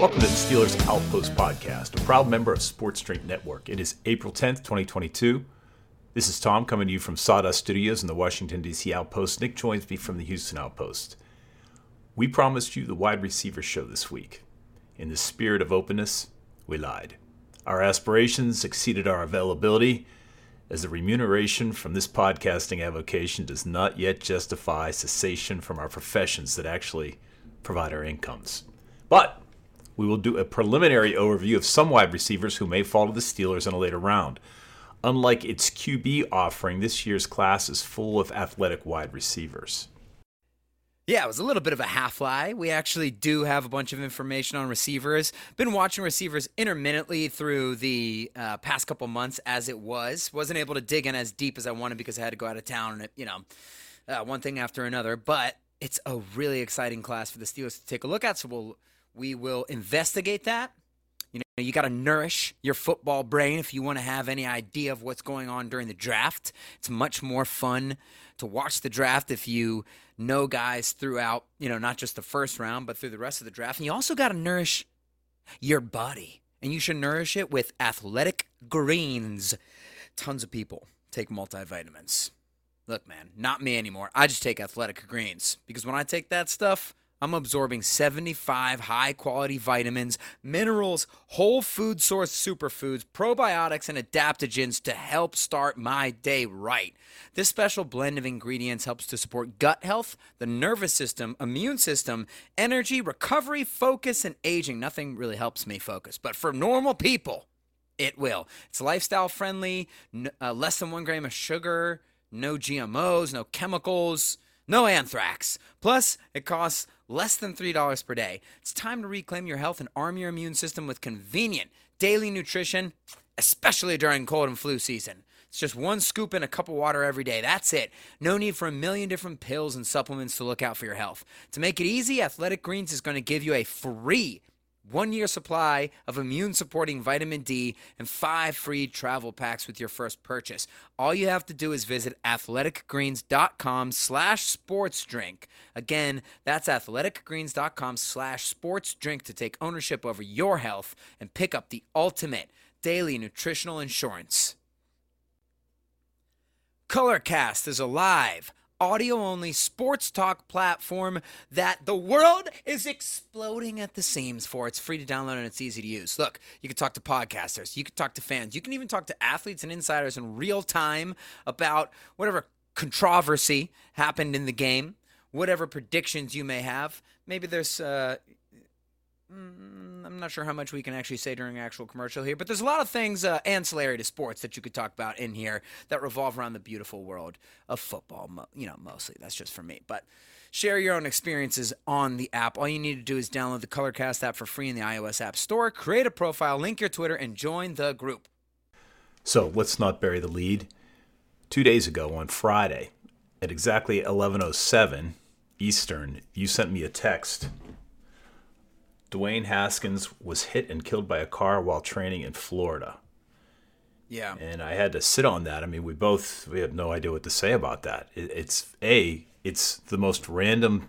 Welcome to the Steelers Outpost Podcast, a proud member of Sports Drink Network. It is April 10th, 2022. This is Tom coming to you from Sawdust Studios in the Washington, D.C. Outpost. Nick joins me from the Houston Outpost. We promised you the wide receiver show this week. In the spirit of openness, we lied. Our aspirations exceeded our availability, as the remuneration from this podcasting avocation does not yet justify cessation from our professions that actually provide our incomes. But we will do a preliminary overview of some wide receivers who may fall to the Steelers in a later round. Unlike its QB offering, this year's class is full of athletic wide receivers. Yeah, it was a little bit of a half lie. We actually do have a bunch of information on receivers. Been watching receivers intermittently through the uh, past couple months as it was. Wasn't able to dig in as deep as I wanted because I had to go out of town and, you know, uh, one thing after another. But it's a really exciting class for the Steelers to take a look at. So we'll, we will investigate that. You know, you got to nourish your football brain if you want to have any idea of what's going on during the draft. It's much more fun to watch the draft if you know guys throughout, you know, not just the first round, but through the rest of the draft. And you also got to nourish your body. And you should nourish it with athletic greens. Tons of people take multivitamins. Look, man, not me anymore. I just take athletic greens because when I take that stuff, I'm absorbing 75 high quality vitamins, minerals, whole food source superfoods, probiotics, and adaptogens to help start my day right. This special blend of ingredients helps to support gut health, the nervous system, immune system, energy, recovery, focus, and aging. Nothing really helps me focus, but for normal people, it will. It's lifestyle friendly, uh, less than one gram of sugar, no GMOs, no chemicals, no anthrax. Plus, it costs less than $3 per day. It's time to reclaim your health and arm your immune system with convenient daily nutrition, especially during cold and flu season. It's just one scoop in a cup of water every day. That's it. No need for a million different pills and supplements to look out for your health. To make it easy, Athletic Greens is going to give you a free one year supply of immune supporting vitamin D and five free travel packs with your first purchase. All you have to do is visit athleticgreens.com slash sports drink. Again, that's athleticgreens.com slash sports drink to take ownership over your health and pick up the ultimate daily nutritional insurance. Colorcast is a live, audio only sports talk platform that the world is exploding at the seams for. It's free to download and it's easy to use. Look, you can talk to podcasters, you can talk to fans, you can even talk to athletes and insiders in real time about whatever controversy happened in the game, whatever predictions you may have. Maybe there's uh, Mm, I'm not sure how much we can actually say during actual commercial here, but there's a lot of things uh, ancillary to sports that you could talk about in here that revolve around the beautiful world of football. You know, mostly that's just for me, but share your own experiences on the app. All you need to do is download the Colorcast app for free in the iOS App Store, create a profile, link your Twitter, and join the group. So let's not bury the lead. Two days ago on Friday, at exactly 11:07 Eastern, you sent me a text. Dwayne Haskins was hit and killed by a car while training in Florida. Yeah. and I had to sit on that. I mean, we both we have no idea what to say about that. It, it's a it's the most random,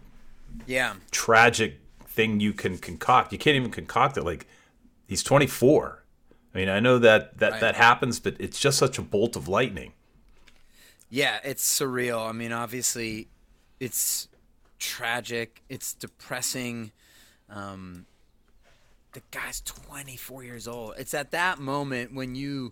Yeah. tragic thing you can concoct. You can't even concoct it. Like he's 24. I mean, I know that that Right. that happens, but it's just such a bolt of lightning. Yeah, it's surreal. I mean, obviously, it's tragic. It's depressing. Um, the guy's 24 years old. It's at that moment when you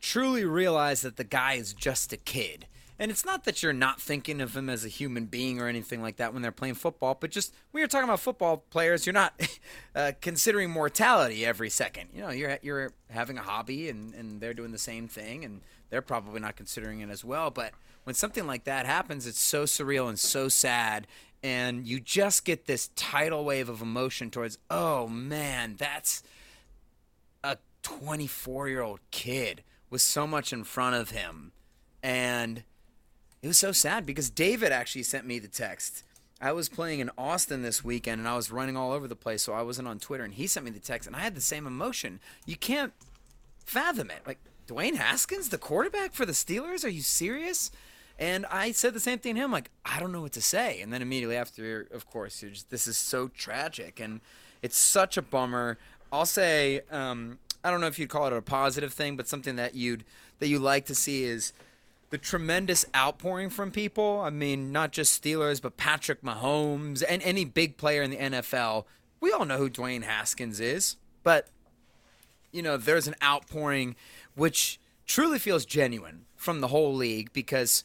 truly realize that the guy is just a kid. And it's not that you're not thinking of him as a human being or anything like that when they're playing football, but just when you're talking about football players, you're not uh, considering mortality every second. You know, you're you're having a hobby, and and they're doing the same thing, and they're probably not considering it as well. But when something like that happens, it's so surreal and so sad, and you just get this tidal wave of emotion towards, oh man, that's a 24 year old kid with so much in front of him. And it was so sad because David actually sent me the text. I was playing in Austin this weekend and I was running all over the place, so I wasn't on Twitter. And he sent me the text, and I had the same emotion. You can't fathom it. Like, Dwayne Haskins, the quarterback for the Steelers? Are you serious? And I said the same thing to him, like, I don't know what to say. And then immediately after, of course, you're just, this is so tragic. And it's such a bummer. I'll say, um, I don't know if you'd call it a positive thing, but something that you'd that you like to see is the tremendous outpouring from people. I mean, not just Steelers, but Patrick Mahomes and any big player in the NFL. We all know who Dwayne Haskins is, but you know, there's an outpouring which truly feels genuine from the whole league because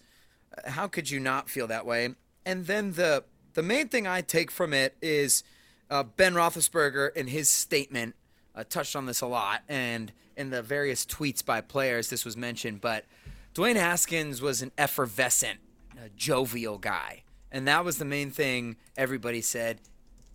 how could you not feel that way? And then the the main thing I take from it is uh, Ben Roethlisberger in his statement uh, touched on this a lot, and in the various tweets by players, this was mentioned. But Dwayne Haskins was an effervescent, uh, jovial guy, and that was the main thing everybody said.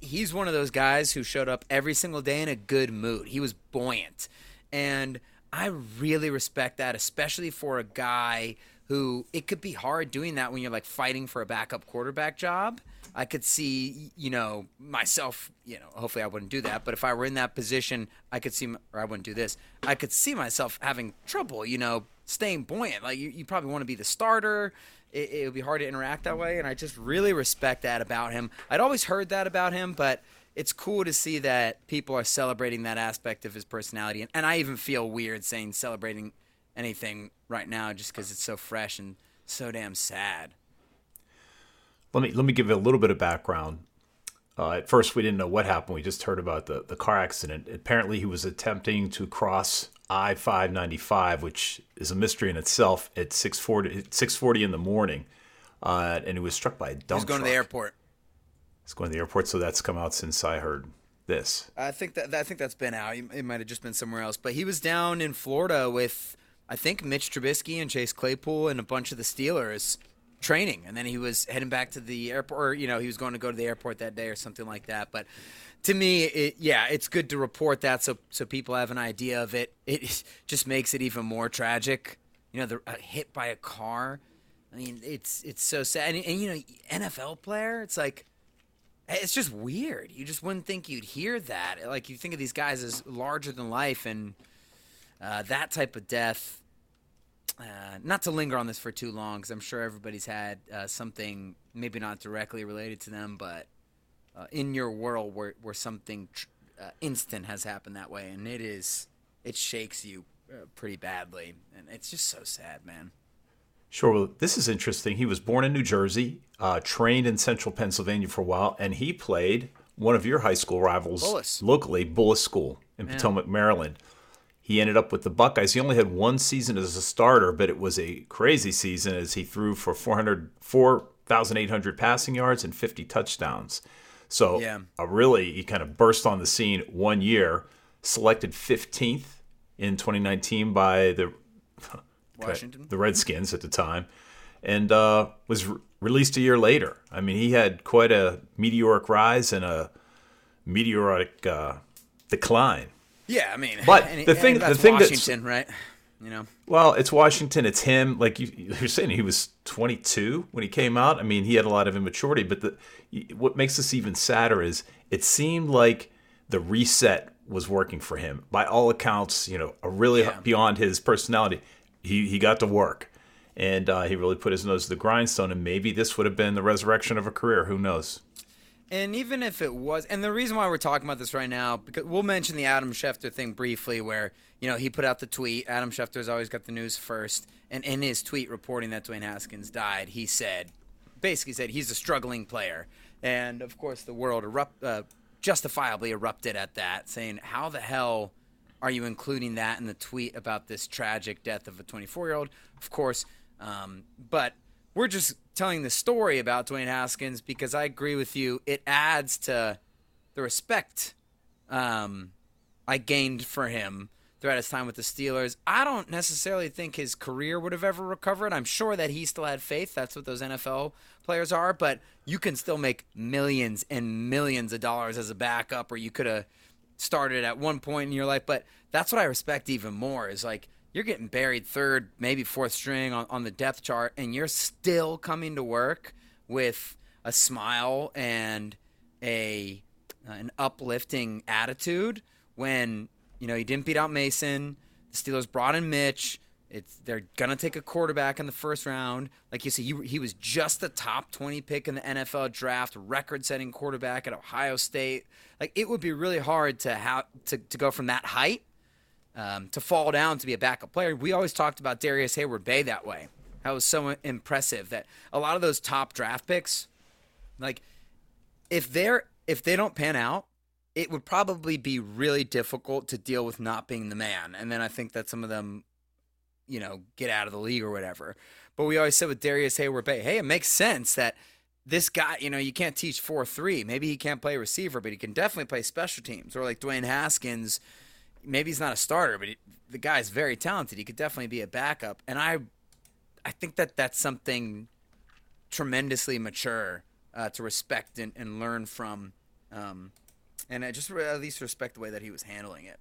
He's one of those guys who showed up every single day in a good mood. He was buoyant, and I really respect that, especially for a guy who it could be hard doing that when you're like fighting for a backup quarterback job. I could see, you know, myself, you know, hopefully I wouldn't do that, but if I were in that position, I could see, or I wouldn't do this, I could see myself having trouble, you know, staying buoyant. Like, you, you probably want to be the starter. It, it would be hard to interact that way, and I just really respect that about him. I'd always heard that about him, but it's cool to see that people are celebrating that aspect of his personality. And, and I even feel weird saying celebrating anything right now just because it's so fresh and so damn sad. Let me let me give you a little bit of background. Uh, at first, we didn't know what happened. We just heard about the, the car accident. Apparently, he was attempting to cross I five ninety five, which is a mystery in itself, at 640, 640 in the morning, uh, and he was struck by a dump He's going to the airport. He's going to the airport, so that's come out since I heard this. I think that I think that's been out. It might have just been somewhere else. But he was down in Florida with I think Mitch Trubisky and Chase Claypool and a bunch of the Steelers training, and then he was heading back to the airport. Or, you know, he was going to go to the airport that day or something like that. But to me, it, yeah, it's good to report that so so people have an idea of it. It just makes it even more tragic. You know, the uh, hit by a car. I mean, it's it's so sad. And, and you know, NFL player, it's like it's just weird. You just wouldn't think you'd hear that. Like you think of these guys as larger than life, and uh, that type of death. Uh, not to linger on this for too long, because I'm sure everybody's had uh, something, maybe not directly related to them, but uh, in your world where where something tr- uh, instant has happened that way, and it is, it shakes you uh, pretty badly, and it's just so sad, man. Sure. Well, this is interesting. He was born in New Jersey, uh, trained in central Pennsylvania for a while, and he played one of your high school rivals Bullis. locally, Bullis School in Potomac, Maryland. He ended up with the Buckeyes. He only had one season as a starter, but it was a crazy season as he threw for 400, 4,800 passing yards and 50 touchdowns. So, Yeah. a really, he kind of burst on the scene one year, selected 15th in 2019 by the Washington. the Redskins at the time, and uh, was re- released a year later. I mean, he had quite a meteoric rise and a meteoric uh, decline. Yeah, I mean, But and- the thing- the that's thing that's- Washington, right? You know, Well, it's Washington. It's him. Like you, you're saying, he was 22 when he came out. I mean, he had a lot of immaturity. But the what makes this even sadder is it seemed like the reset was working for him. By all accounts, you know, a really Yeah. beyond his personality, he he got to work, and uh, he really put his nose to the grindstone. And maybe this would have been the resurrection of a career. Who knows? And even if it was, and the reason why we're talking about this right now, because we'll mention the Adam Schefter thing briefly, where you know he put out the tweet. Adam Schefter's always got the news first, and in his tweet reporting that Dwayne Haskins died, he said, basically said he's a struggling player, And of course, the world erupt, uh, justifiably erupted at that, saying, "How the hell are you including that in the tweet about this tragic death of a 24-year-old?" Of course, um, but we're just telling the story about Dwayne Haskins because I agree with you. It adds to the respect um, I gained for him throughout his time with the Steelers. I don't necessarily think his career would have ever recovered. I'm sure that he still had faith. That's what those NFL players are. But you can still make millions and millions of dollars as a backup, or you could have started at one point in your life. But that's what I respect even more is like you're getting buried third, maybe fourth string on, on the depth chart, and you're still coming to work with a smile and a uh, an uplifting attitude when you know, he didn't beat out Mason. The Steelers brought in Mitch. It's they're gonna take a quarterback in the first round. Like you see, he, he was just the top 20 pick in the NFL draft, record-setting quarterback at Ohio State. Like it would be really hard to have to, to go from that height um, to fall down to be a backup player. We always talked about Darrius Heyward-Bey that way. That was so impressive that a lot of those top draft picks, like if they're if they don't pan out, it would probably be really difficult to deal with not being the man. And then I think that some of them, you know, get out of the league or whatever. But we always said with Darrius Heyward-Bey, hey, it makes sense that this guy, you know, you can't teach 4 3. Maybe he can't play receiver, but he can definitely play special teams. Or like Dwayne Haskins, maybe he's not a starter, but he, the guy's very talented. He could definitely be a backup. And I, I think that that's something tremendously mature uh, to respect and, and learn from. Um, and I just at least respect the way that he was handling it.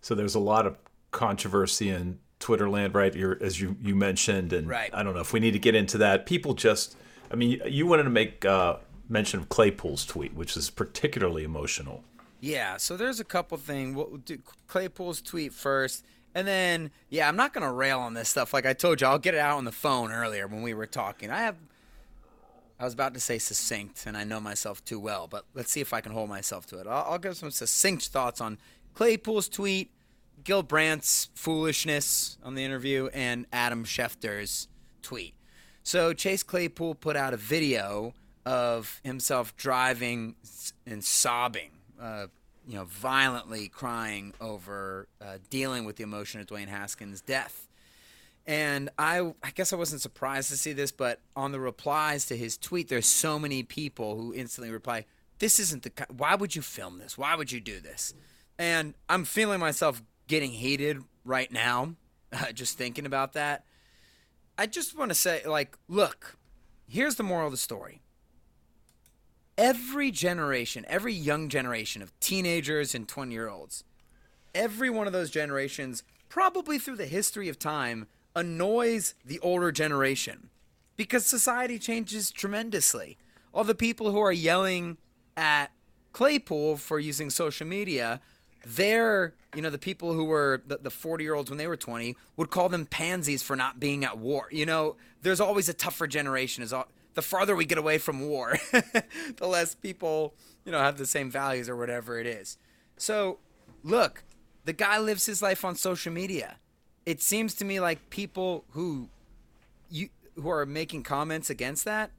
So there's a lot of controversy in Twitter land, right? You're, as you you mentioned, and right. I don't know if we need to get into that. People just, I mean, you wanted to make uh, mention of Claypool's tweet, which is particularly emotional. Yeah, so there's a couple things. We'll do Claypool's tweet first, and then yeah, I'm not gonna rail on this stuff. Like I told you, I'll get it out on the phone earlier when we were talking. I have I was about to say succinct, and I know myself too well, but let's see if I can hold myself to it. I'll, I'll give some succinct thoughts on Claypool's tweet, Gil Brandt's foolishness on the interview, and Adam Schefter's tweet. So Chase Claypool put out a video of himself driving and sobbing, uh, you know, violently crying over uh, dealing with the emotion of Dwayne Haskins' death. And I, I guess I wasn't surprised to see this, but on the replies to his tweet, there's so many people who instantly reply, "This isn't the. Why would you film this? Why would you do this?" And I'm feeling myself getting heated right now, uh, just thinking about that. I just want to say, like, look, here's the moral of the story. Every generation, every young generation of teenagers and 20 year olds, every one of those generations, probably through the history of time, annoys the older generation because society changes tremendously. All the people who are yelling at Claypool for using social media, they're, you know, the people who were the 40 year olds when they were 20 would call them pansies for not being at war. You know, there's always a tougher generation. Is all, the farther we get away from war, the less people, you know, have the same values or whatever it is. So, look, the guy lives his life on social media it seems to me like people who you who are making comments against that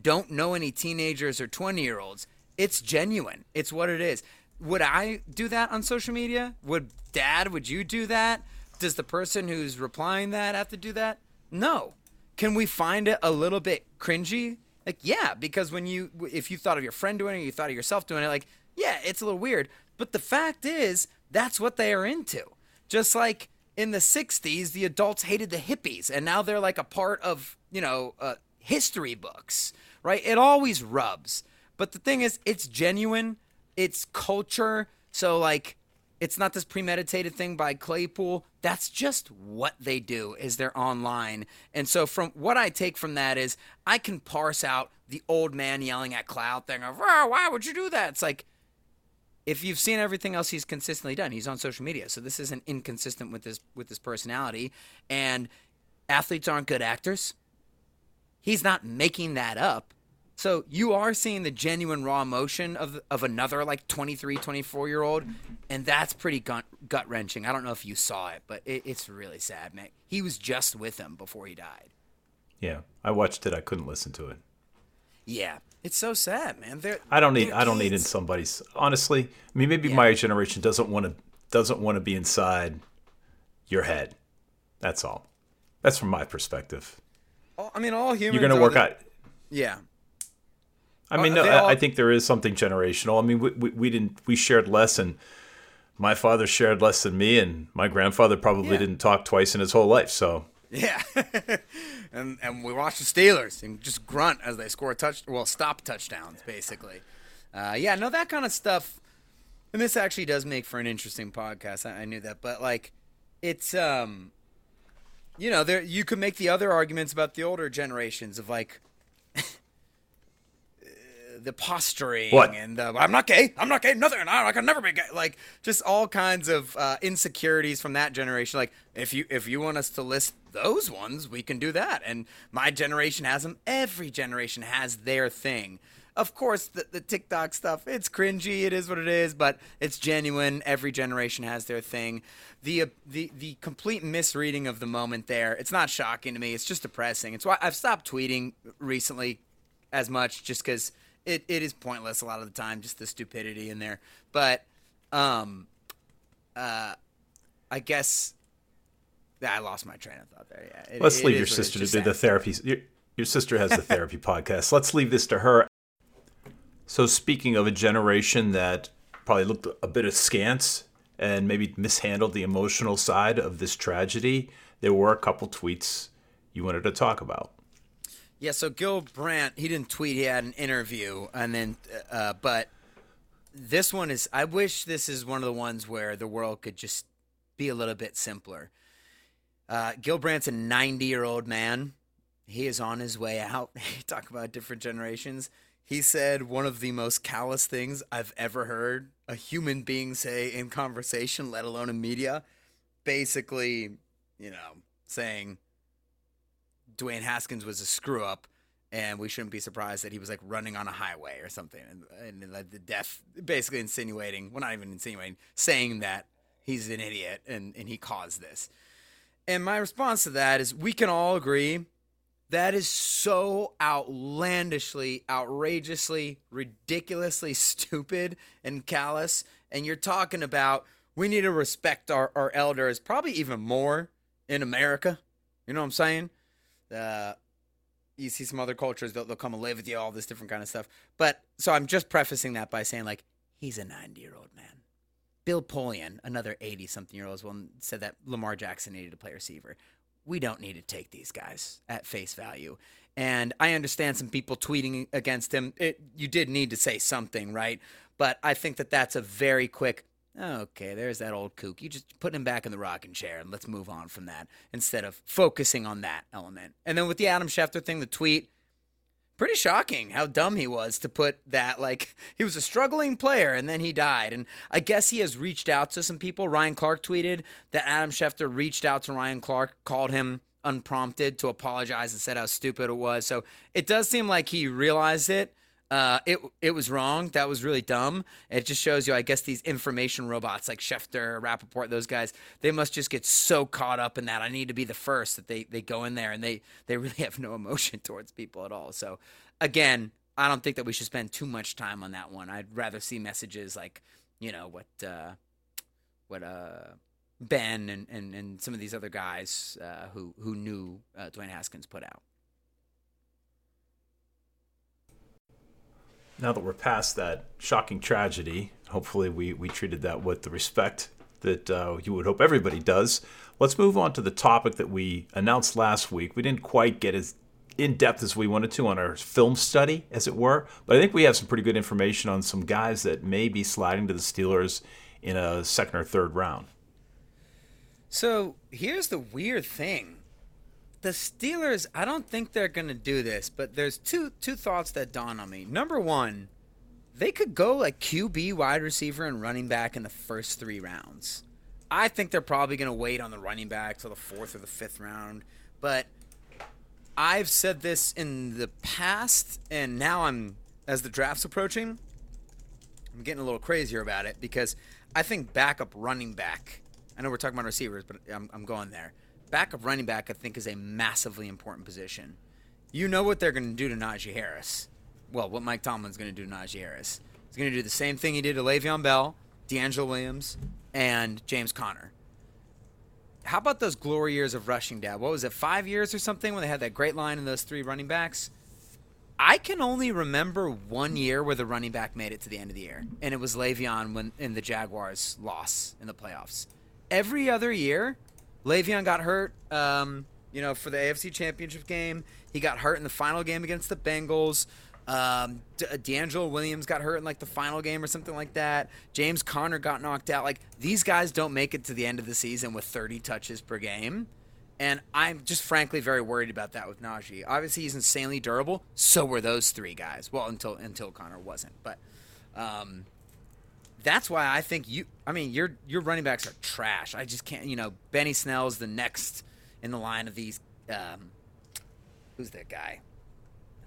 don't know any teenagers or 20 year olds. It's genuine. It's what it is. Would I do that on social media? Would dad, would you do that? Does the person who's replying that have to do that? No. Can we find it a little bit cringy? Like, yeah, because when you, if you thought of your friend doing it, you thought of yourself doing it, like, yeah, it's a little weird. But the fact is, that's what they are into. Just like in the 60s, the adults hated the hippies, and now they're like a part of, you know, uh, history books, right? It always rubs. But the thing is, it's genuine, it's culture. So, like, it's not this premeditated thing by Claypool. That's just what they do is they're online. And so from what I take from that is I can parse out the old man yelling at Cloud thing of, why would you do that? It's like if you've seen everything else he's consistently done, he's on social media, so this isn't inconsistent with his with his personality. And athletes aren't good actors. He's not making that up. So you are seeing the genuine raw emotion of of another like 23, 24 year old, and that's pretty gut gut wrenching. I don't know if you saw it, but it, it's really sad, man. He was just with him before he died. Yeah, I watched it. I couldn't listen to it. Yeah, it's so sad, man. They're, I don't need I don't need in somebody's honestly. I mean, maybe Yeah. my generation doesn't want to doesn't want to be inside your head. That's all. That's from my perspective. I mean, all humans. You're going to are work the- out. Yeah, I mean, Uh, no, I, all- I think there is something generational. I mean, we, we, we didn't we shared less, and my father shared less than me, and my grandfather probably Yeah. didn't talk twice in his whole life. So yeah. and and we watch the Steelers and just grunt as they score touch. Well, stop touchdowns, basically. Uh, yeah, no, that kind of stuff. And this actually does make for an interesting podcast. I, I knew that, but like, it's um, you know, there you could make the other arguments about the older generations of like. The posturing What? and the, I'm not gay. I'm not gay. Nothing. I, I can never be gay. Like just all kinds of uh, insecurities from that generation. Like if you if you want us to list those ones, we can do that. And my generation has them. Every generation has their thing. Of course, the, the TikTok stuff, it's cringy. It is what it is, but it's genuine. Every generation has their thing. The, uh, the the complete misreading of the moment there, it's not shocking to me. It's just depressing. It's why I've stopped tweeting recently as much just because it, it is pointless a lot of the time, just the stupidity in there. But um, uh, I guess I lost my train of thought there. Yeah, it- let's it leave your what it is, sister to do the therapy. Your, your sister has the therapy podcast. Let's leave this to her. So speaking of a generation that probably looked a bit askance and maybe mishandled the emotional side of this tragedy, there were a couple tweets you wanted to talk about. Yeah, so Gil Brandt, he didn't tweet. He had an interview, and then, uh, but this one is. I wish this is one of the ones where the world could just be a little bit simpler. Uh, Gil Brandt's a 90 year old man. He is on his way out. Talk about different generations. He said one of the most callous things I've ever heard a human being say in conversation, let alone in media. Basically, you know, saying Dwayne Haskins was a screw up, and we shouldn't be surprised that he was like running on a highway or something, and, and like the death, basically insinuating, well, not even insinuating, saying that he's an idiot and and he caused this. And my response to that is, we can all agree that is so outlandishly, outrageously, ridiculously stupid and callous. And you're talking about we need to respect our, our elders, probably even more in America. You know what I'm saying? Uh, you see some other cultures, they'll, they'll come and live with you, all this different kind of stuff. But so I'm just prefacing that by saying, like, he's a 90 year old man. Bill Polian, another 80 something year old, as well, said that Lamar Jackson needed to play receiver. We don't need to take these guys at face value. And I understand some people tweeting against him. It, you did need to say something, right? But I think that that's a very quick, okay, there's that old kook. You just put him back in the rocking chair and let's move on from that instead of focusing on that element. And then with the Adam Schefter thing, the tweet, pretty shocking how dumb he was to put that like he was a struggling player and then he died and i guess he has reached out to some people ryan clark tweeted that adam schefter reached out to ryan clark called him unprompted to apologize and said how stupid it was so it does seem like he realized it uh, it it was wrong. That was really dumb. It just shows you, I guess, these information robots like Schefter, Rapoport, those guys, they must just get so caught up in that. I need to be the first that they, they go in there and they, they really have no emotion towards people at all. So, again, I don't think that we should spend too much time on that one. I'd rather see messages like, you know, what uh, what uh, Ben and, and, and some of these other guys uh, who who knew uh, Dwayne Haskins put out. Now that we're past that shocking tragedy, hopefully we, we treated that with the respect that uh, you would hope everybody does. Let's move on to the topic that we announced last week. We didn't quite get as in depth as we wanted to on our film study, as it were, but I think we have some pretty good information on some guys that may be sliding to the Steelers in a second or third round. So here's the weird thing. The Steelers, I don't think they're gonna do this, but there's two two thoughts that dawn on me. Number one, they could go like QB, wide receiver, and running back in the first three rounds. I think they're probably gonna wait on the running back till the fourth or the fifth round. But I've said this in the past, and now I'm as the draft's approaching, I'm getting a little crazier about it because I think backup running back. I know we're talking about receivers, but I'm, I'm going there. Backup running back, I think, is a massively important position. You know what they're going to do to Najee Harris. well, what Mike Tomlin's going to do to Najee Harris. He's going to do the same thing he did to Le'Veon Bell, DeAngelo Williams, and James Conner. How about those glory years of rushing dad? What was it, five years or something when they had that great line in those three running backs? I can only remember one year where the running back made it to the end of the year, and it was Le'Veon when in the Jaguars' loss in the playoffs. Every other year, Le'Veon got hurt. Um, you know, for the AFC Championship game, he got hurt in the final game against the Bengals. Um, D- DeAngelo Williams got hurt in like the final game or something like that. James Conner got knocked out. Like these guys don't make it to the end of the season with 30 touches per game. And I'm just frankly very worried about that with Najee. Obviously, he's insanely durable. So were those three guys. Well, until until Conner wasn't. But um, that's why I think you. I mean, your your running backs are trash. I just can't. You know, Benny Snell's the next in the line of these. Um, who's that guy?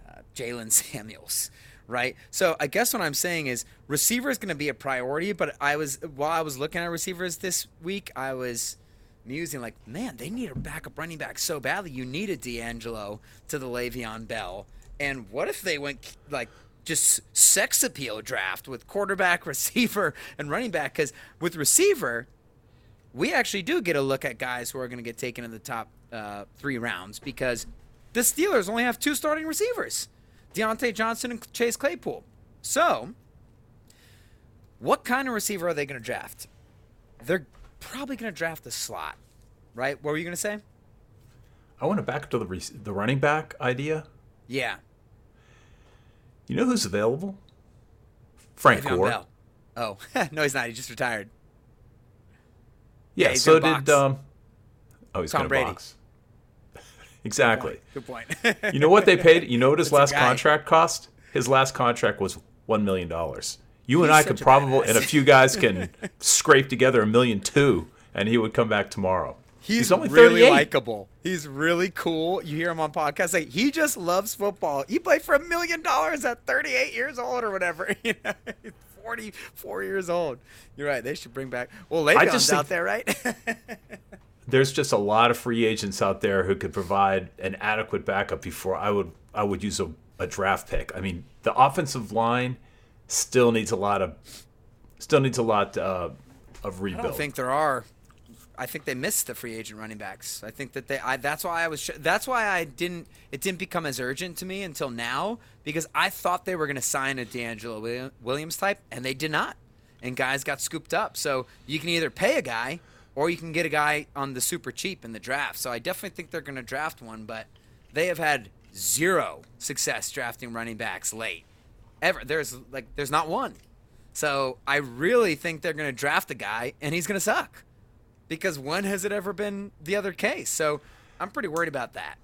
Uh, Jaylen Samuels, right? So I guess what I'm saying is receiver is going to be a priority. But I was while I was looking at receivers this week, I was musing like, man, they need a backup running back so badly. You need a DeAngelo to the Le'Veon Bell, and what if they went like just sex appeal draft with quarterback, receiver, and running back? Because with receiver, we actually do get a look at guys who are going to get taken in the top uh, three rounds because the Steelers only have two starting receivers Diontae Johnson and Chase Claypool. So, what kind of receiver are they going to draft? They're probably going to draft the slot, right? What were you going to say? I want to back to the re- the running back idea. Yeah. You know who's available? Frank Le'Veon Gore. Bell. Oh, no, he's not. He just retired. Yeah, he's so did um Oh, he's Tom going to Brady. box. exactly. Good point. You know what they paid? You know what his That's last contract cost? His last contract was 1 million dollars. You and I could probably and a few guys can scrape together a million two and he would come back tomorrow. He's, only really likable. He's really cool. You hear him on podcasts. Like he just loves football. He played for a million dollars at 38 years old or whatever. You know, 44 years old. You're right. They should bring back. Well, I Le'Veon's out there, right? There's just a lot of free agents out there who could provide an adequate backup before I would I would use a, a draft pick. I mean, the offensive line still needs a lot of still needs a lot uh, of I rebuild. don't think there are. I think they missed the free agent running backs. I think that they. I, that's why I was. That's why I didn't. It didn't become as urgent to me until now because I thought they were going to sign a DeAngelo Williams type, and they did not. And guys got scooped up. So you can either pay a guy or you can get a guy on the super cheap in the draft. So I definitely think they're going to draft one, but they have had zero success drafting running backs late. Ever. There's like there's not one. So I really think they're going to draft a guy and he's going to suck. Because when has it ever been the other case? So I'm pretty worried about that.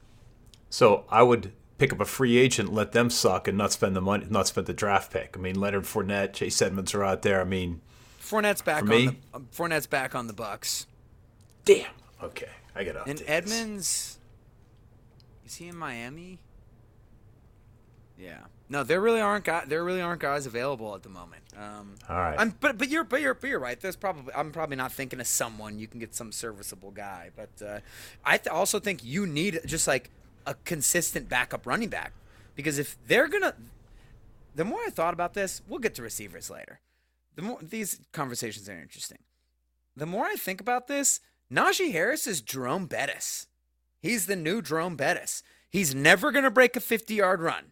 So I would pick up a free agent, let them suck, and not spend the money, not spend the draft pick. I mean, Leonard Fournette, Chase Edmonds are out there. I mean, Fournette's back on me? the um, Fournette's back on the Bucks. damn. Okay, I get to. And Edmonds is he in Miami? Yeah. No, there really aren't guys. There really aren't guys available at the moment. Um, All right. I'm, but but you're but you're but you're right. There's probably I'm probably not thinking of someone you can get some serviceable guy, but uh, I th- also think you need just like a consistent backup running back because if they're gonna, the more I thought about this, we'll get to receivers later. The more these conversations are interesting. The more I think about this, Najee Harris is Jerome Bettis. He's the new Jerome Bettis. He's never gonna break a 50 yard run.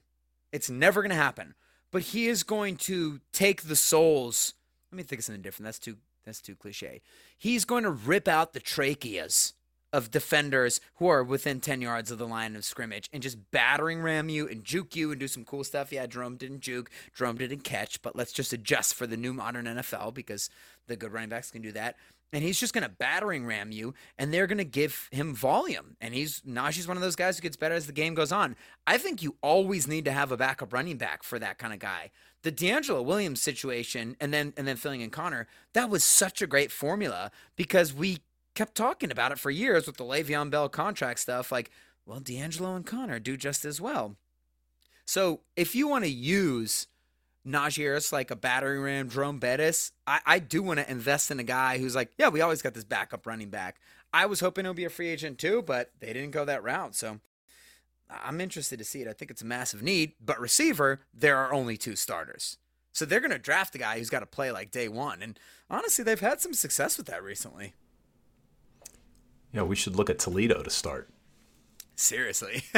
It's never going to happen. But he is going to take the souls. Let me think of something different. That's too that's too cliche. He's going to rip out the tracheas of defenders who are within 10 yards of the line of scrimmage and just battering ram you and juke you and do some cool stuff. Yeah, Jerome didn't juke, Jerome didn't catch, but let's just adjust for the new modern NFL because the good running backs can do that. And he's just going to battering ram you, and they're going to give him volume. And he's Najee's one of those guys who gets better as the game goes on. I think you always need to have a backup running back for that kind of guy. The DeAngelo Williams situation, and then and then filling in Conner, that was such a great formula because we kept talking about it for years with the Le'Veon Bell contract stuff. Like, well, DeAngelo and Conner do just as well. So if you want to use Harris like a battery ram, Jerome Bettis, I, I do want to invest in a guy who's like, yeah, we always got this backup running back. I was hoping it would be a free agent too, but they didn't go that route. So I'm interested to see it. I think it's a massive need. But receiver, there are only two starters. So they're going to draft a guy who's got to play like day one. And honestly, they've had some success with that recently. Yeah, we should look at Toledo to start. Seriously.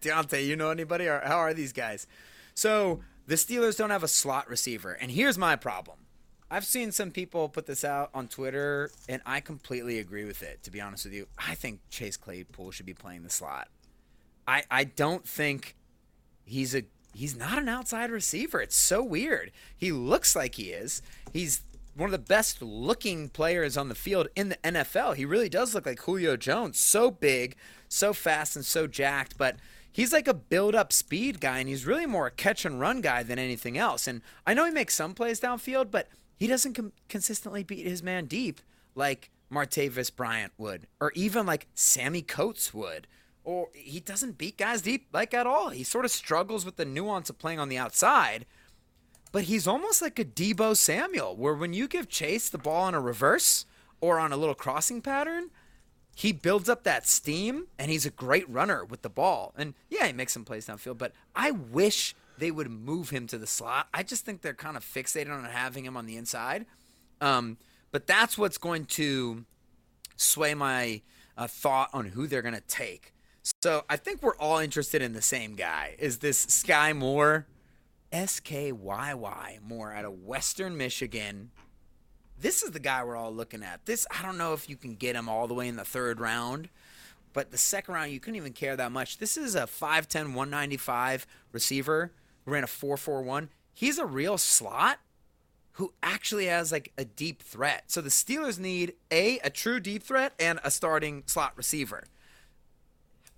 Diontae, you know anybody? Or how are these guys? So the Steelers don't have a slot receiver. And here's my problem. I've seen some people put this out on Twitter, and I completely agree with it, to be honest with you. I think Chase Claypool should be playing the slot. I, I don't think he's a he's not an outside receiver. It's so weird. He looks like he is. He's one of the best looking players on the field in the NFL. He really does look like Julio Jones. So big, so fast, and so jacked. But he's like a build up speed guy, and he's really more a catch and run guy than anything else. And I know he makes some plays downfield, but he doesn't com- consistently beat his man deep like Martavis Bryant would, or even like Sammie Coates would or he doesn't beat guys deep like at all. He sort of struggles with the nuance of playing on the outside, but he's almost like a Deebo Samuel, where when you give Chase the ball on a reverse or on a little crossing pattern, he builds up that steam and he's a great runner with the ball. And yeah, he makes some plays downfield, but I wish they would move him to the slot. I just think they're kind of fixated on having him on the inside. Um, but that's what's going to sway my uh, thought on who they're going to take. So I think we're all interested in the same guy. Is this Skyy Moore? S K Y Y Moore out of Western Michigan. This is the guy we're all looking at. This I don't know if you can get him all the way in the third round, but the second round you couldn't even care that much. This is a 5'10, 195 receiver who ran a 4'4'1. He's a real slot who actually has like a deep threat. So the Steelers need a a true deep threat and a starting slot receiver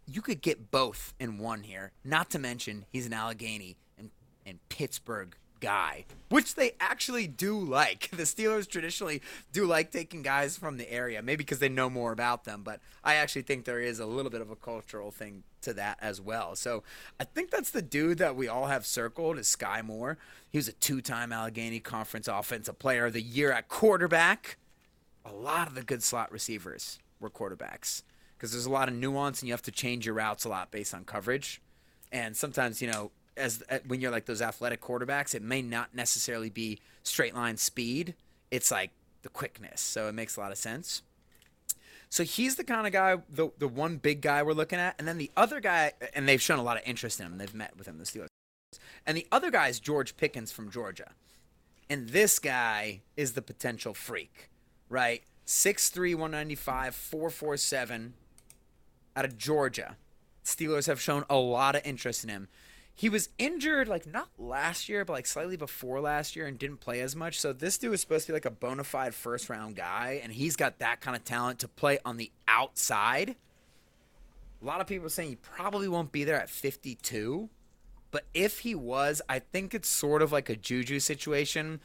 you could get both in one here. Not to mention he's an Allegheny and, and Pittsburgh guy, which they actually do like. The Steelers traditionally do like taking guys from the area, maybe because they know more about them, but I actually think there is a little bit of a cultural thing to that as well. So I think that's the dude that we all have circled is Skyy Moore. He was a two-time Allegheny Conference Offensive Player of the Year at quarterback. A lot of the good slot receivers were quarterbacks because there's a lot of nuance and you have to change your routes a lot based on coverage. And sometimes, you know, as uh, when you're like those athletic quarterbacks, it may not necessarily be straight line speed. It's like the quickness. So it makes a lot of sense. So he's the kind of guy, the the one big guy we're looking at, and then the other guy, and they've shown a lot of interest in him. They've met with him, the Steelers, and the other guy is George Pickens from Georgia, and this guy is the potential freak, right? 6'3", 195, 447, out of Georgia. Steelers have shown a lot of interest in him. He was injured like not last year, but like slightly before last year and didn't play as much. So this dude was supposed to be like a bona fide first round guy, and he's got that kind of talent to play on the outside. A lot of people are saying he probably won't be there at 52. But if he was, I think it's sort of like a Juju situation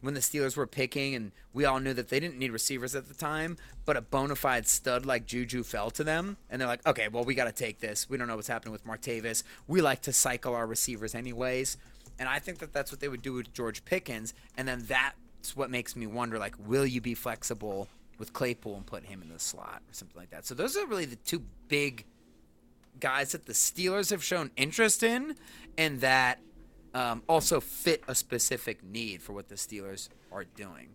when the Steelers were picking, and we all knew that they didn't need receivers at the time, but a bona fide stud like Juju fell to them, and they're like, okay, well, we got to take this. We don't know what's happening with Martavis. We like to cycle our receivers anyways, and I think that that's what they would do with George Pickens, and then that's what makes me wonder, like, will you be flexible with Claypool and put him in the slot or something like that? So those are really the two big guys that the Steelers have shown interest in, and that um, also fit a specific need for what the Steelers are doing.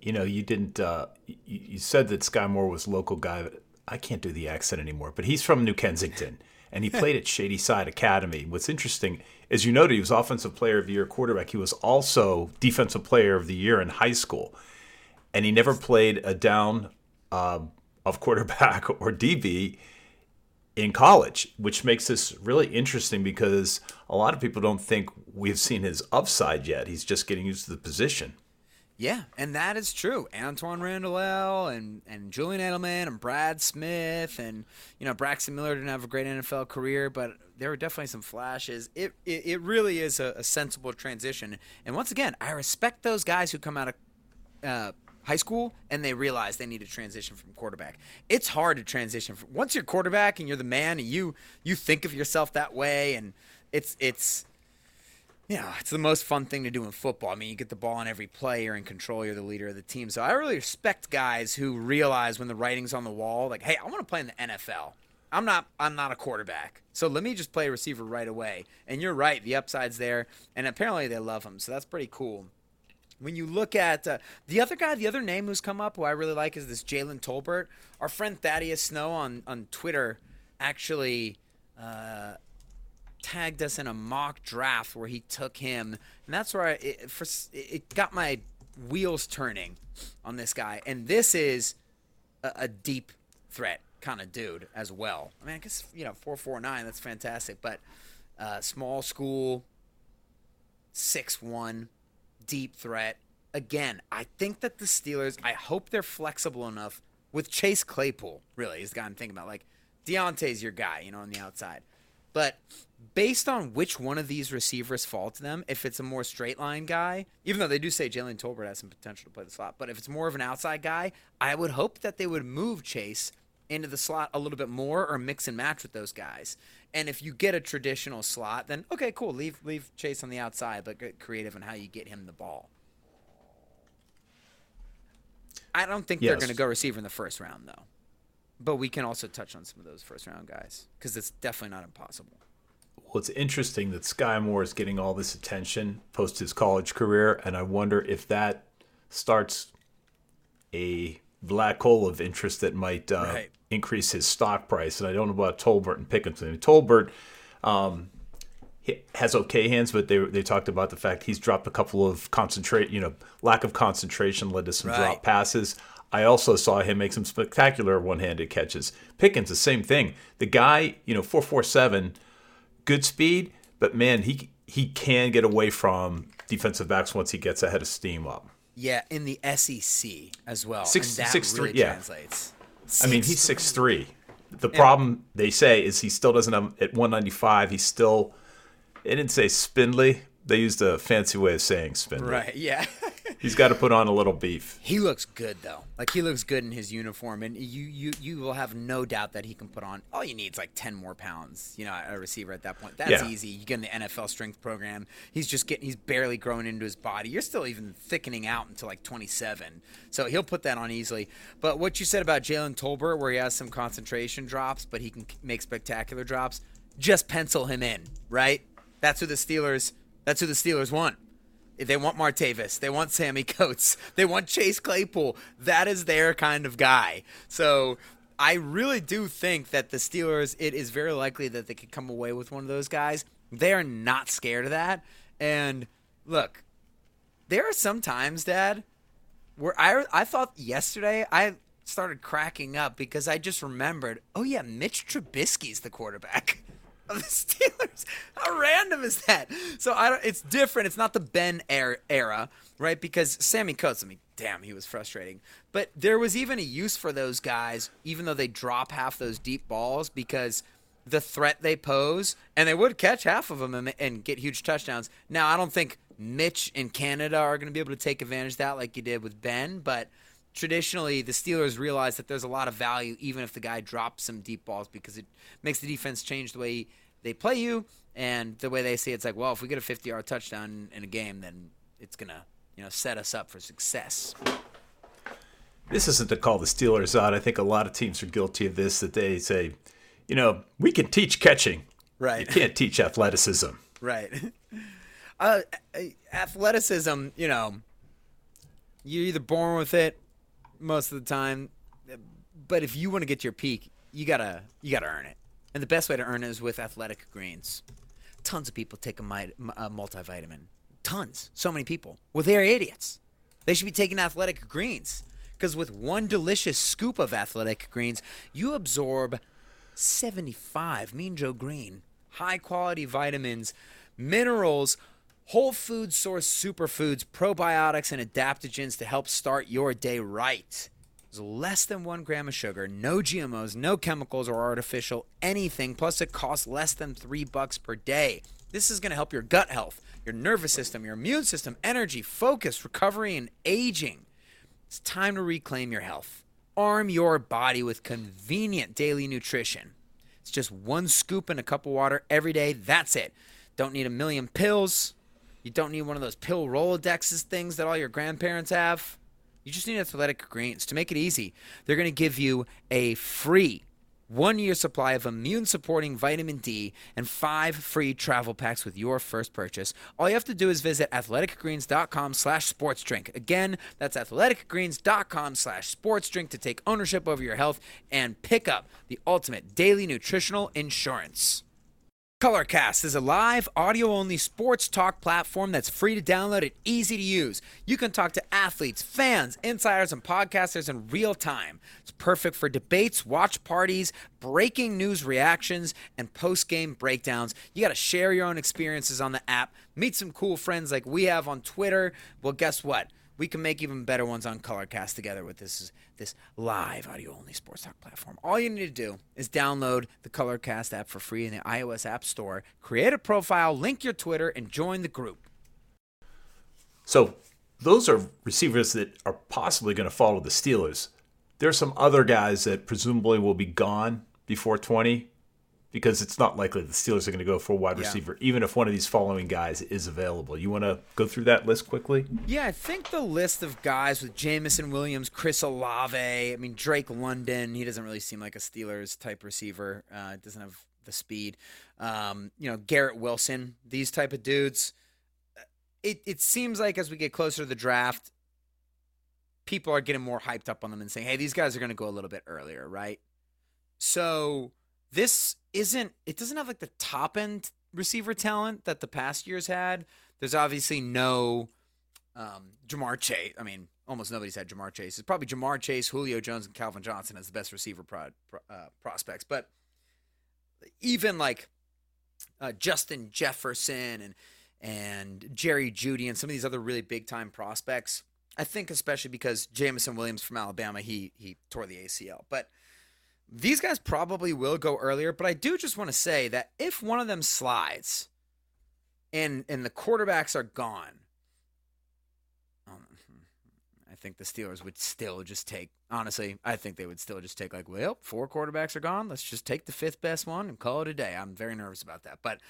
You know, you didn't. Uh, you, you said that Skyy Moore was local guy. But I can't do the accent anymore. But he's from New Kensington, and he played at Shady Side Academy. What's interesting, as you noted, he was Offensive Player of the Year quarterback. He was also Defensive Player of the Year in high school, and he never played a down um, of quarterback or DB in college, which makes this really interesting because a lot of people don't think we've seen his upside yet. He's just getting used to the position. Yeah, and that is true. Antoine Randle El and, and Julian Edelman and Brad Smith and you know Braxton Miller didn't have a great NFL career, but there were definitely some flashes. It it, it really is a, a sensible transition. And once again, I respect those guys who come out of uh, high school and they realize they need to transition from quarterback. It's hard to transition from, once you're quarterback and you're the man and you you think of yourself that way and it's it's know, it's the most fun thing to do in football. I mean, you get the ball on every play, you're in control, you're the leader of the team. So I really respect guys who realize when the writing's on the wall, like, hey, I want to play in the NFL. I'm not I'm not a quarterback. So let me just play receiver right away. And you're right, the upside's there, and apparently they love him. So that's pretty cool. When you look at uh, the other guy, the other name who's come up, who I really like, is this Jalen Tolbert. Our friend Thaddeus Snow on on Twitter actually uh, tagged us in a mock draft where he took him, and that's where I, it, for, it got my wheels turning on this guy. And this is a, a deep threat kind of dude as well. I mean, I guess you know four four nine. That's fantastic, but uh, small school, six one, deep threat. Again, I think that the Steelers. I hope they're flexible enough with Chase Claypool. Really, is the guy I'm thinking about. Like Diontae's your guy, you know, on the outside. But based on which one of these receivers fall to them, if it's a more straight line guy, even though they do say Jalen Tolbert has some potential to play the slot, but if it's more of an outside guy, I would hope that they would move Chase into the slot a little bit more or mix and match with those guys. And if you get a traditional slot, then okay, cool, leave leave Chase on the outside, but get creative in how you get him the ball. I don't think they're going to go receiver in the first round though. But we can also touch on some of those first round guys because it's definitely not impossible. Well, it's interesting that Skyy Moore is getting all this attention post his college career, and I wonder if that starts a black hole of interest that might uh, Right. Increase his stock price. And I don't know about Tolbert and Pickens. I mean, Tolbert um, has okay hands, but they they talked about the fact he's dropped a couple of concentrate, you know, lack of concentration led to some Right. drop passes. I also saw him make some spectacular one-handed catches. Pickens, the same thing. The guy, you know, four four seven, good speed, but man, he he can get away from defensive backs once he gets ahead of steam up. Yeah, in the SEC as well. Six- six, really three- yeah. translates. I mean, he's six three. The problem they say is he still doesn't have at 195. He's still. It didn't say spindly. They used a fancy way of saying spindly. Right, yeah. He's got to put on a little beef. he looks good though. Like he looks good in his uniform and you you you will have no doubt that he can put on all you need is like 10 more pounds, you know, a receiver at that point. That's Yeah. easy. You get in the NFL strength program. He's just getting he's barely growing into his body. You're still even thickening out until like 27. So he'll put that on easily. But what you said about Jalen Tolbert where he has some concentration drops but he can make spectacular drops, just pencil him in, right? That's who the Steelers that's who the Steelers want. They want Martavis. They want Sammie Coates. They want Chase Claypool. That is their kind of guy. So I really do think that the Steelers, it is very likely that they could come away with one of those guys. They are not scared of that. And look, there are some times, Dad, where I, I thought yesterday I started cracking up because I just remembered, oh, yeah, Mitch Trubisky's the quarterback. of the Steelers. How random is that? So I don't. It's different. It's not the Ben er- era, right? Because Sammie Coates. I mean, damn, he was frustrating. But there was even a use for those guys, even though they drop half those deep balls, because the threat they pose, and they would catch half of them and, and get huge touchdowns. Now, I don't think Mitch in Canada are going to be able to take advantage of that like you did with Ben, but traditionally the Steelers realize that there's a lot of value even if the guy drops some deep balls because it makes the defense change the way they play you and the way they see it, it's like, well, if we get a 50 yard touchdown in a game, then it's going to you know set us up for success. This isn't to call the Steelers out. I think a lot of teams are guilty of this that they say, you know, we can teach catching. Right. You can't teach athleticism. Right. Uh, athleticism, you know, you're either born with it most of the time, but if you want to get your peak, you gotta you gotta earn it, and the best way to earn it is with athletic greens. Tons of people take a, mi- a multivitamin. Tons, so many people. Well, they're idiots. They should be taking athletic greens because with one delicious scoop of athletic greens, you absorb 75 Mean Joe Green, high quality vitamins, minerals, whole food source superfoods, probiotics, and adaptogens to help start your day right. There's less than one gram of sugar, no GMOs, no chemicals or artificial anything, plus it costs less than three bucks per day. This is going to help your gut health, your nervous system, your immune system, energy, focus, recovery, and aging. It's time to reclaim your health. Arm your body with convenient daily nutrition. It's just one scoop in a cup of water every day. That's it. Don't need a million pills. You don't need one of those pill Rolodexes things that all your grandparents have. You just need athletic greens. To make it easy, they're going to give you a free one year supply of immune supporting vitamin D, and five free travel packs with your first purchase. All you have to do is visit athleticgreens.com slash sports drink. Again, that's athleticgreens.com slash sports drink to take ownership over your health and pick up the ultimate daily nutritional insurance. Colorcast is a live, audio only sports talk platform that's free to download and easy to use. You can talk to athletes, fans, insiders, and podcasters in real time. It's perfect for debates, watch parties, breaking news reactions, and post game breakdowns. You got to share your own experiences on the app, meet some cool friends like we have on Twitter. Well, guess what? We can make even better ones on Colorcast together with this this live audio only sports talk platform. All you need to do is download the Colorcast app for free in the iOS App Store, create a profile, link your Twitter, and join the group. So those are receivers that are possibly going to follow the Steelers. There are some other guys that presumably will be gone before 20 because it's not likely the Steelers are going to go for a wide Yeah. receiver, even if one of these following guys is available. You want to go through that list quickly? Yeah, I think the list of guys with Jameson Williams, Chris Olave, I mean Drake London, he doesn't really seem like a Steelers type receiver. Uh, doesn't have the speed. Um, you know, Garrett Wilson, these type of dudes. It it seems like as we get closer to the draft, people are getting more hyped up on them and saying, "Hey, these guys are going to go a little bit earlier, right?" So this isn't. It doesn't have like the top end receiver talent that the past years had. There's obviously no um, Ja'Marr Chase. I mean, almost nobody's had Ja'Marr Chase. It's probably Ja'Marr Chase, Julio Jones, and Calvin Johnson as the best receiver pro- uh, prospects. But even like uh, Justin Jefferson and and Jerry Jeudy and some of these other really big time prospects. I think especially because Jameson Williams from Alabama, he he tore the ACL. But these guys probably will go earlier. But I do just want to say that if one of them slides and and the quarterbacks are gone, um, I think the Steelers would still just take. Honestly, I think they would still just take like, well, four quarterbacks are gone. Let's just take the fifth best one and call it a day. I'm very nervous about that, but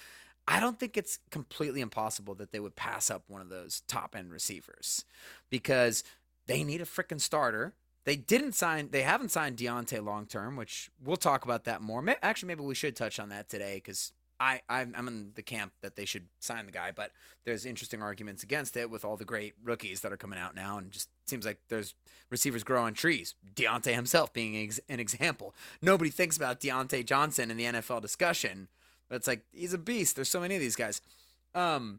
I don't think it's completely impossible that they would pass up one of those top end receivers because they need a freaking starter. They didn't sign. They haven't signed Diontae long term, which we'll talk about that more. Actually, maybe we should touch on that today because I I'm, I'm in the camp that they should sign the guy, but there's interesting arguments against it with all the great rookies that are coming out now, and just seems like there's receivers grow on trees. Diontae himself being an example. Nobody thinks about Diontae Johnson in the NFL discussion, but it's like he's a beast. There's so many of these guys. Um,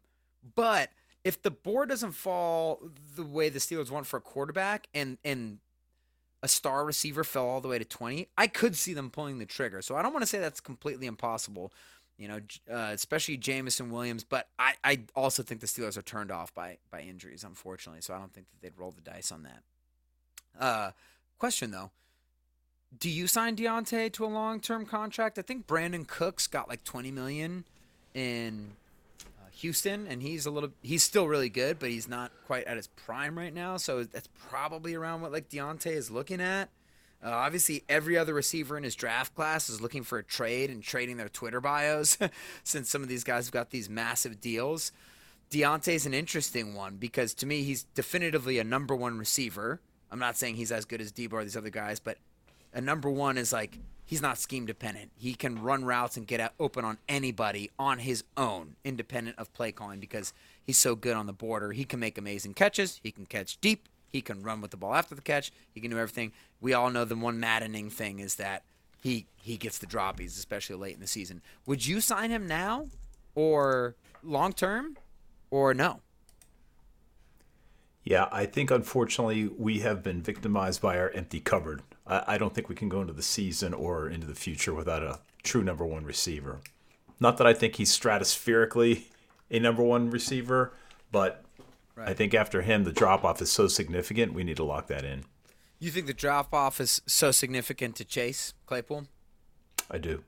but if the board doesn't fall the way the Steelers want for a quarterback, and and a star receiver fell all the way to 20, I could see them pulling the trigger. So I don't want to say that's completely impossible, you know, uh, especially Jameson Williams. But I, I also think the Steelers are turned off by by injuries, unfortunately. So I don't think that they'd roll the dice on that. Uh, question though. Do you sign Diontae to a long-term contract? I think Brandin Cooks got like 20 million in Houston, and he's a little. He's still really good, but he's not quite at his prime right now. So that's probably around what like Diontae is looking at. Uh, obviously, every other receiver in his draft class is looking for a trade and trading their Twitter bios, since some of these guys have got these massive deals. Diontae's an interesting one because to me, he's definitively a number one receiver. I'm not saying he's as good as Deebo or these other guys, but a number one is like he's not scheme dependent. He can run routes and get open on anybody on his own, independent of play calling, because he's so good on the border. He can make amazing catches. He can catch deep. He can run with the ball after the catch. He can do everything. We all know the one maddening thing is that he he gets the droppies, especially late in the season. Would you sign him now, or long term, or no? Yeah, I think unfortunately we have been victimized by our empty cupboard. I, I don't think we can go into the season or into the future without a true number one receiver. Not that I think he's stratospherically a number one receiver, but I think after him the drop off is so significant we need to lock that in. You think the drop off is so significant to Chase Claypool? I do.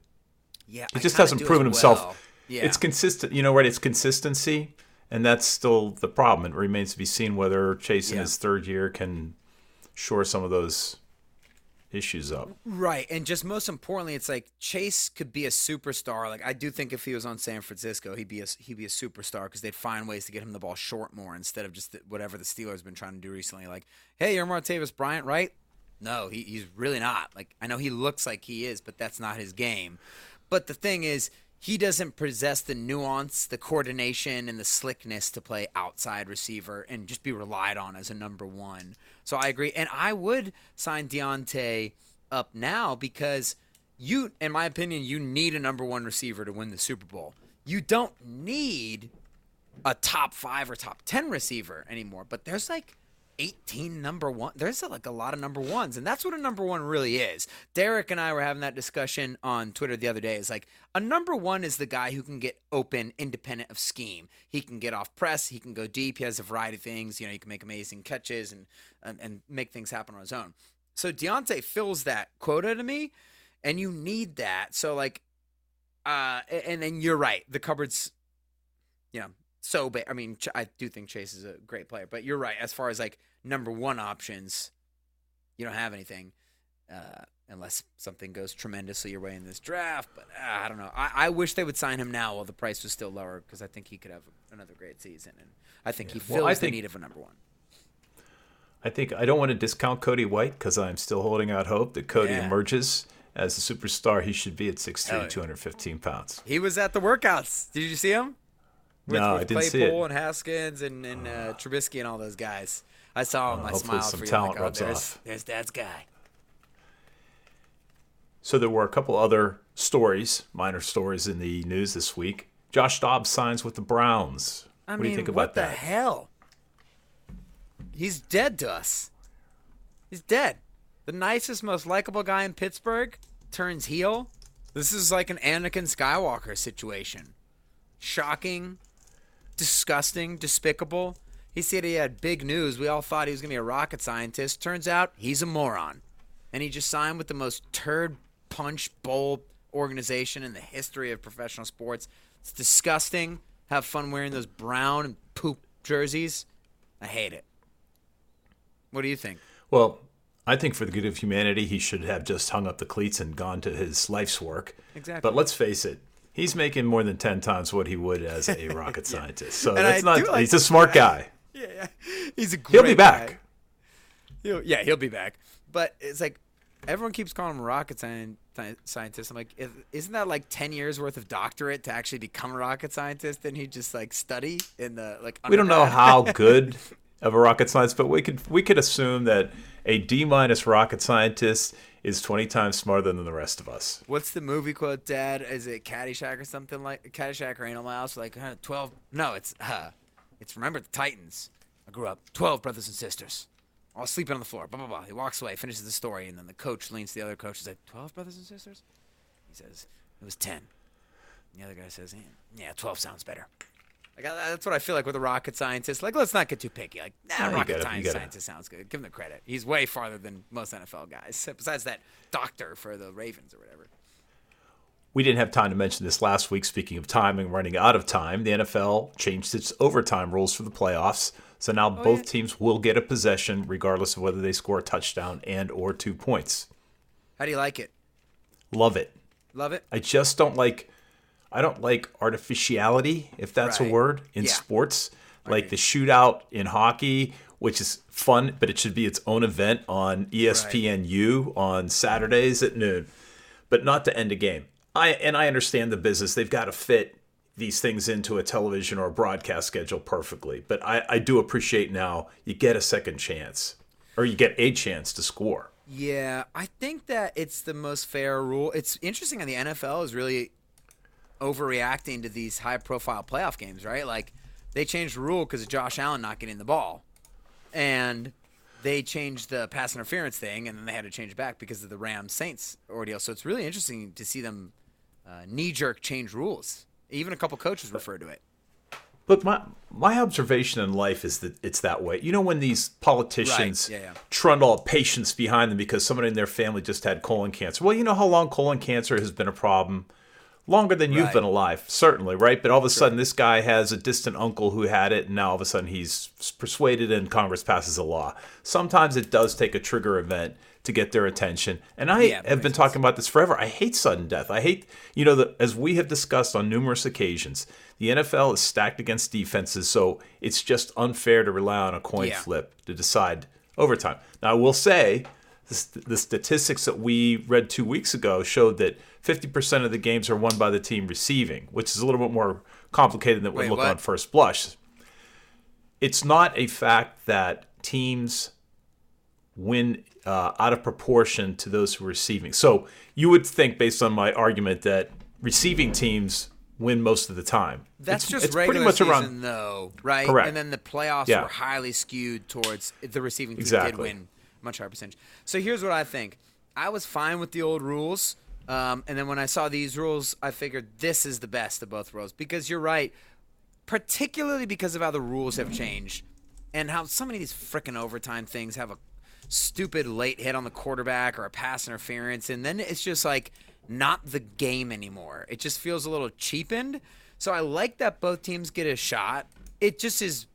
Yeah, He just hasn't proven himself. Yeah, It's consistent, you know, right? It's consistency, and that's still the problem. It remains to be seen whether Chase in Yeah. his third year can shore some of those issues up. Right, and just most importantly, it's like Chase could be a superstar. Like I do think if he was on San Francisco, he'd be a he'd be a superstar because they'd find ways to get him the ball short more instead of just the, whatever the Steelers have been trying to do recently. Like, hey, you're Martavis Bryant, right? No, he, he's really not. Like I know he looks like he is, but that's not his game. But the thing is, he doesn't possess the nuance, the coordination, and the slickness to play outside receiver and just be relied on as a number one. So I agree, and I would sign Diontae up now because you, in my opinion, you need a number one receiver to win the Super Bowl. You don't need a top five or top 10 receiver anymore, but there's like 18 number one. There's like a lot of number ones, and that's what a number one really is. Derek and I were having that discussion on Twitter the other day. It's like a number one is the guy who can get open, independent of scheme. He can get off press, he can go deep, he has a variety of things. You know, he can make amazing catches and and, and make things happen on his own. So Diontae fills that quota to me, and you need that. So like, uh, and then you're right. The cupboard's, you know, so big. I mean, I do think Chase is a great player, but you're right. As far as like number one options, you don't have anything uh, unless something goes tremendously your way in this draft. But uh, I don't know. I, I wish they would sign him now while the price was still lower because I think he could have another great season, and I think he fills Well, I the need of a number one. I think I don't want to discount Cody White because I'm still holding out hope that Cody Yeah. emerges as the superstar he should be at 6'3", Hell yeah. 215 pounds. He was at the workouts. Did you see him? With, No, with I didn't see it. and Haskins and, and uh, Trubisky and all those guys. I saw uh, him. I hopefully smiled some for you. talent like, oh, rubs there's, off. there's Dad's guy. So there were a couple other stories, minor stories in the news this week. Josh Dobbs signs with the Browns. I what mean, do you think about that? what the hell? He's dead to us. He's dead. The nicest, most likable guy in Pittsburgh turns heel. This is like an Anakin Skywalker situation. Shocking, disgusting, despicable. He said he had big news. We all thought he was going to be a rocket scientist. Turns out he's a moron. And he just signed with the most turd punch bowl organization in the history of professional sports. It's disgusting. Have fun wearing those brown and poop jerseys. I hate it. What do you think? Well, I think for the good of humanity, he should have just hung up the cleats and gone to his life's work. Exactly. But let's face it, he's making more than 10 times what he would as a rocket scientist. So And that's I not, like he's a smart guy. Yeah, yeah. He's a great He'll be back. guy. He'll, yeah, he'll be back. But it's like everyone keeps calling him a rocket sci- sci- scientist. I'm like, is- isn't that like ten years worth of doctorate to actually become a rocket scientist? Then he just like study in the like. We don't know how good of a rocket scientist, but we could we could assume that a D minus rocket scientist is 20 times smarter than the rest of us. What's the movie quote, Dad? Is it Caddyshack or something like Caddyshack or Animal House? Like uh, twelve? No, it's uh, it's Remember the Titans. I grew up twelve brothers and sisters, all sleeping on the floor. Blah blah blah. He walks away, finishes the story, and then the coach leans to the other coach. He's like, 12 brothers and sisters? He says it was ten. And the other guy says, yeah, yeah, twelve sounds better. Like that's what I feel like with a rocket scientist. Like, let's not get too picky. Like, nah, No, rocket gotta- scientist sounds good. Give him the credit. He's way farther than most NFL guys. Besides that doctor for the Ravens or whatever. We didn't have time to mention this last week. Speaking of time and running out of time, the NFL changed its overtime rules for the playoffs. So now oh, both yeah. teams will get a possession regardless of whether they score a touchdown and or two points. How do you like it? Love it. Love it? I just don't like I don't like artificiality, if that's Right. a word, in Yeah. sports. Like the shootout in hockey, which is fun, but it should be its own event on ESPNU on Saturdays at noon. But not to end a game. I and I understand the business. They've got to fit these things into a television or a broadcast schedule perfectly. But I, I do appreciate now you get a second chance. Or you get a chance to score. Yeah, I think that it's the most fair rule. It's interesting how the NFL is really overreacting to these high profile playoff games, right? Like they changed the rule because of Josh Allen not getting the ball. And they changed the pass interference thing, and then they had to change it back because of the Rams Saints ordeal. So it's really interesting to see them uh, knee jerk change rules. Even a couple coaches refer to it. Look, my my observation in life is that it's that way. You know, when these politicians Right, yeah, yeah. trundle patients behind them because somebody in their family just had colon cancer. Well, you know how long colon cancer has been a problem? Longer than you've Right. been alive, certainly, right? But all of a sudden, this guy has a distant uncle who had it, and now all of a sudden he's persuaded and Congress passes a law. Sometimes it does take a trigger event to get their attention. And I Yeah, have been talking about this forever. I hate sudden death. I hate, you know, the, as we have discussed on numerous occasions, the NFL is stacked against defenses, so it's just unfair to rely on a coin Yeah. flip to decide overtime. Now, I will say the, the statistics that we read two weeks ago showed that 50% of the games are won by the team receiving, which is a little bit more complicated than it would Wait, look what? on first blush. It's not a fact that teams win uh, out of proportion to those who are receiving. So you would think, based on my argument, that receiving teams win most of the time. That's It's- just it's regular pretty much season, around. though, right? Correct. And then the playoffs Yeah. were highly skewed towards the receiving team did win much higher percentage. So here's what I think: I was fine with the old rules, um, and then when I saw these rules, I figured this is the best of both worlds because you're right, particularly because of how the rules have changed and how so many of these freaking overtime things have a stupid late hit on the quarterback or a pass interference, and then it's just like not the game anymore. It just feels a little cheapened. So I like that both teams get a shot. It just is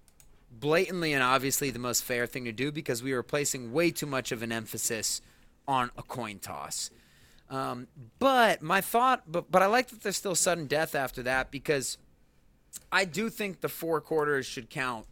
blatantly and obviously the most fair thing to do because we were placing way too much of an emphasis on a coin toss. Um, but my thought, but but I like that there's still sudden death after that because I do think the four quarters should count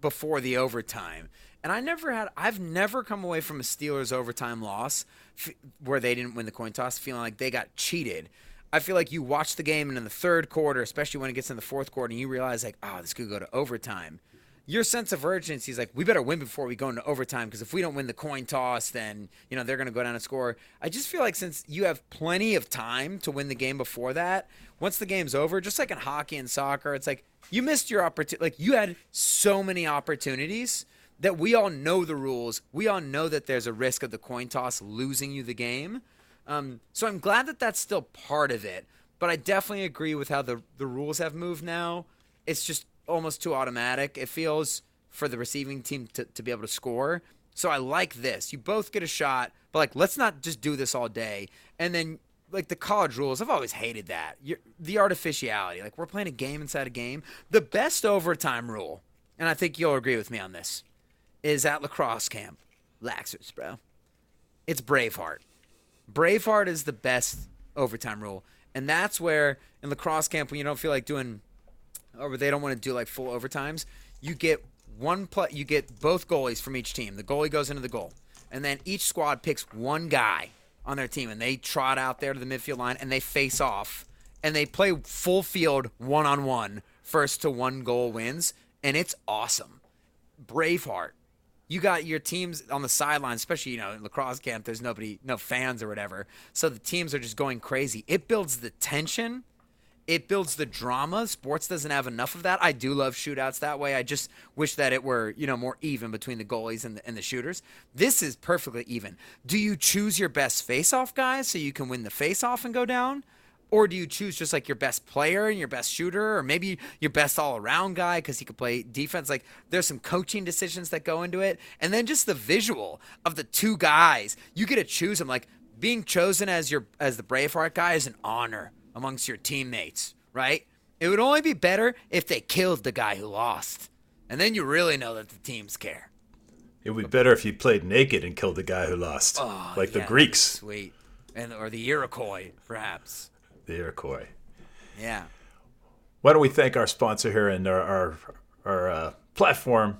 before the overtime. And I never had, I've never come away from a Steelers overtime loss f- where they didn't win the coin toss feeling like they got cheated. I feel like you watch the game and in the third quarter, especially when it gets in the fourth quarter, and you realize like, oh, this could go to overtime. Your sense of urgency is like, we better win before we go into overtime because if we don't win the coin toss, then you know they're going to go down and score. I just feel like since you have plenty of time to win the game before that, once the game's over, just like in hockey and soccer, it's like you missed your opportunity. Like you had so many opportunities that we all know the rules. We all know that there's a risk of the coin toss losing you the game. Um, so I'm glad that that's still part of it. But I definitely agree with how the the rules have moved now. It's just almost too automatic. It feels for the receiving team to, to be able to score. So I like this. You both get a shot, but like let's not just do this all day. And then like the college rules, I've always hated that. You're, the artificiality. Like we're playing a game inside a game. The best overtime rule, and I think you'll agree with me on this, is at lacrosse camp. Laxers, bro. It's Braveheart. Braveheart is the best overtime rule. And that's where in lacrosse camp when you don't feel like doing or they don't want to do like full overtimes, you get one play you get both goalies from each team. The goalie goes into the goal. And then each squad picks one guy on their team and they trot out there to the midfield line and they face off and they play full field one on one. First to one goal wins. And it's awesome. Braveheart you got your teams on the sideline, especially you know in lacrosse camp. There's nobody, no fans or whatever, so the teams are just going crazy. It builds the tension, it builds the drama. Sports doesn't have enough of that. I do love shootouts that way. I just wish that it were you know more even between the goalies and the, and the shooters. This is perfectly even. Do you choose your best face-off guys so you can win the face-off and go down? Or do you choose just like your best player and your best shooter, or maybe your best all around guy because he could play defense? Like there's some coaching decisions that go into it. And then just the visual of the two guys. You get to choose them. Like being chosen as your as the Braveheart guy is an honor amongst your teammates, right? It would only be better if they killed the guy who lost. And then you really know that the teams care. It would be better if you played naked and killed the guy who lost, oh, like the Oh, Greeks, Sweet. And or the Iroquois, perhaps. The Iroquois. Yeah. Why don't we thank our sponsor here and our our, our uh, platform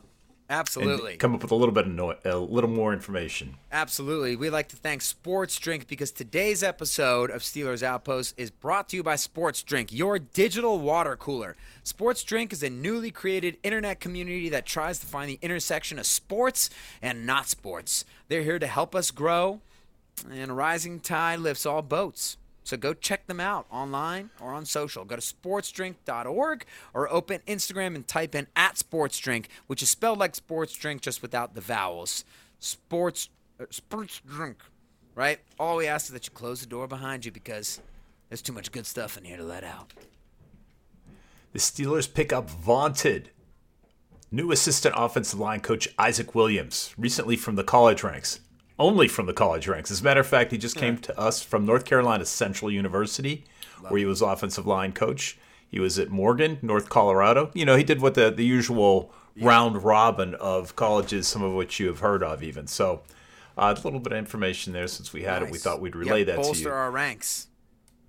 and Absolutely. come up with a little bit of no- a little more information. Absolutely. We'd like to thank Sports Drink because today's episode of Steelers Outpost is brought to you by Sports Drink, your digital water cooler. Sports Drink is a newly created internet community that tries to find the intersection of sports and not sports. They're here to help us grow, and a rising tide lifts all boats. So go check them out online or on social. Go to sportsdrink.org or open Instagram and type in at sportsdrink, which is spelled like sports drink just without the vowels. Sports uh, sports drink, right? All we ask is that you close the door behind you because there's too much good stuff in here to let out. The Steelers pick up vaunted new assistant offensive line coach Isaac Williams, recently from the college ranks. Only from the college ranks. As a matter of fact, he just came to us from North Carolina Central University, where he was offensive line coach. He was at Morgan, North Colorado. You know, he did what the, the usual round robin of colleges, some of which you have heard of, even. So, uh, a little bit of information there since we had it. We thought we'd relay Yep, that to bolster you our ranks.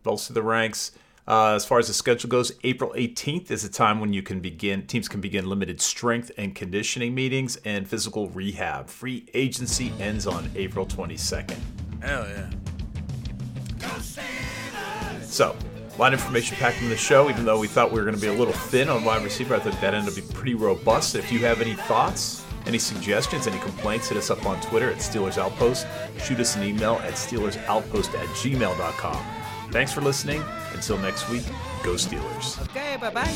bolster the ranks. Uh, as far as the schedule goes, April 18th is the time when you can begin teams can begin limited strength and conditioning meetings and physical rehab. Free agency ends on April 22nd. Hell yeah. So, a lot of information packed in the show. Even though we thought we were going to be a little thin on wide receiver, I think that ended up being pretty robust. If you have any thoughts, any suggestions, any complaints, hit us up on Twitter at Steelers Outpost. Shoot us an email at SteelersOutpost at gmail.com. Thanks for listening. Until next week, go Steelers. Okay, bye bye.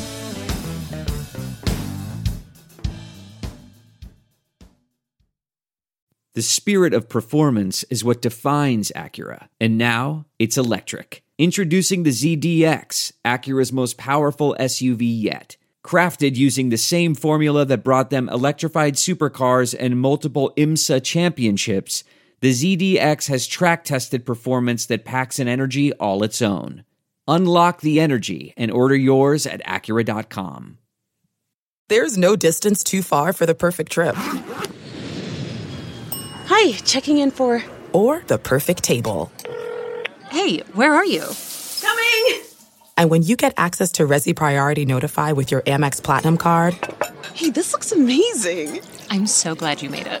The spirit of performance is what defines Acura, and now it's electric. Introducing the ZDX, Acura's most powerful SUV yet. Crafted using the same formula that brought them electrified supercars and multiple IMSA championships, the ZDX has track tested performance that packs an energy all its own. Unlock the energy and order yours at Acura.com. There's no distance too far for the perfect trip. Hi, checking in for. Or the perfect table. Hey, where are you? Coming! And when you get access to Resy Priority Notify with your Amex Platinum card Hey, this looks amazing! I'm so glad you made it.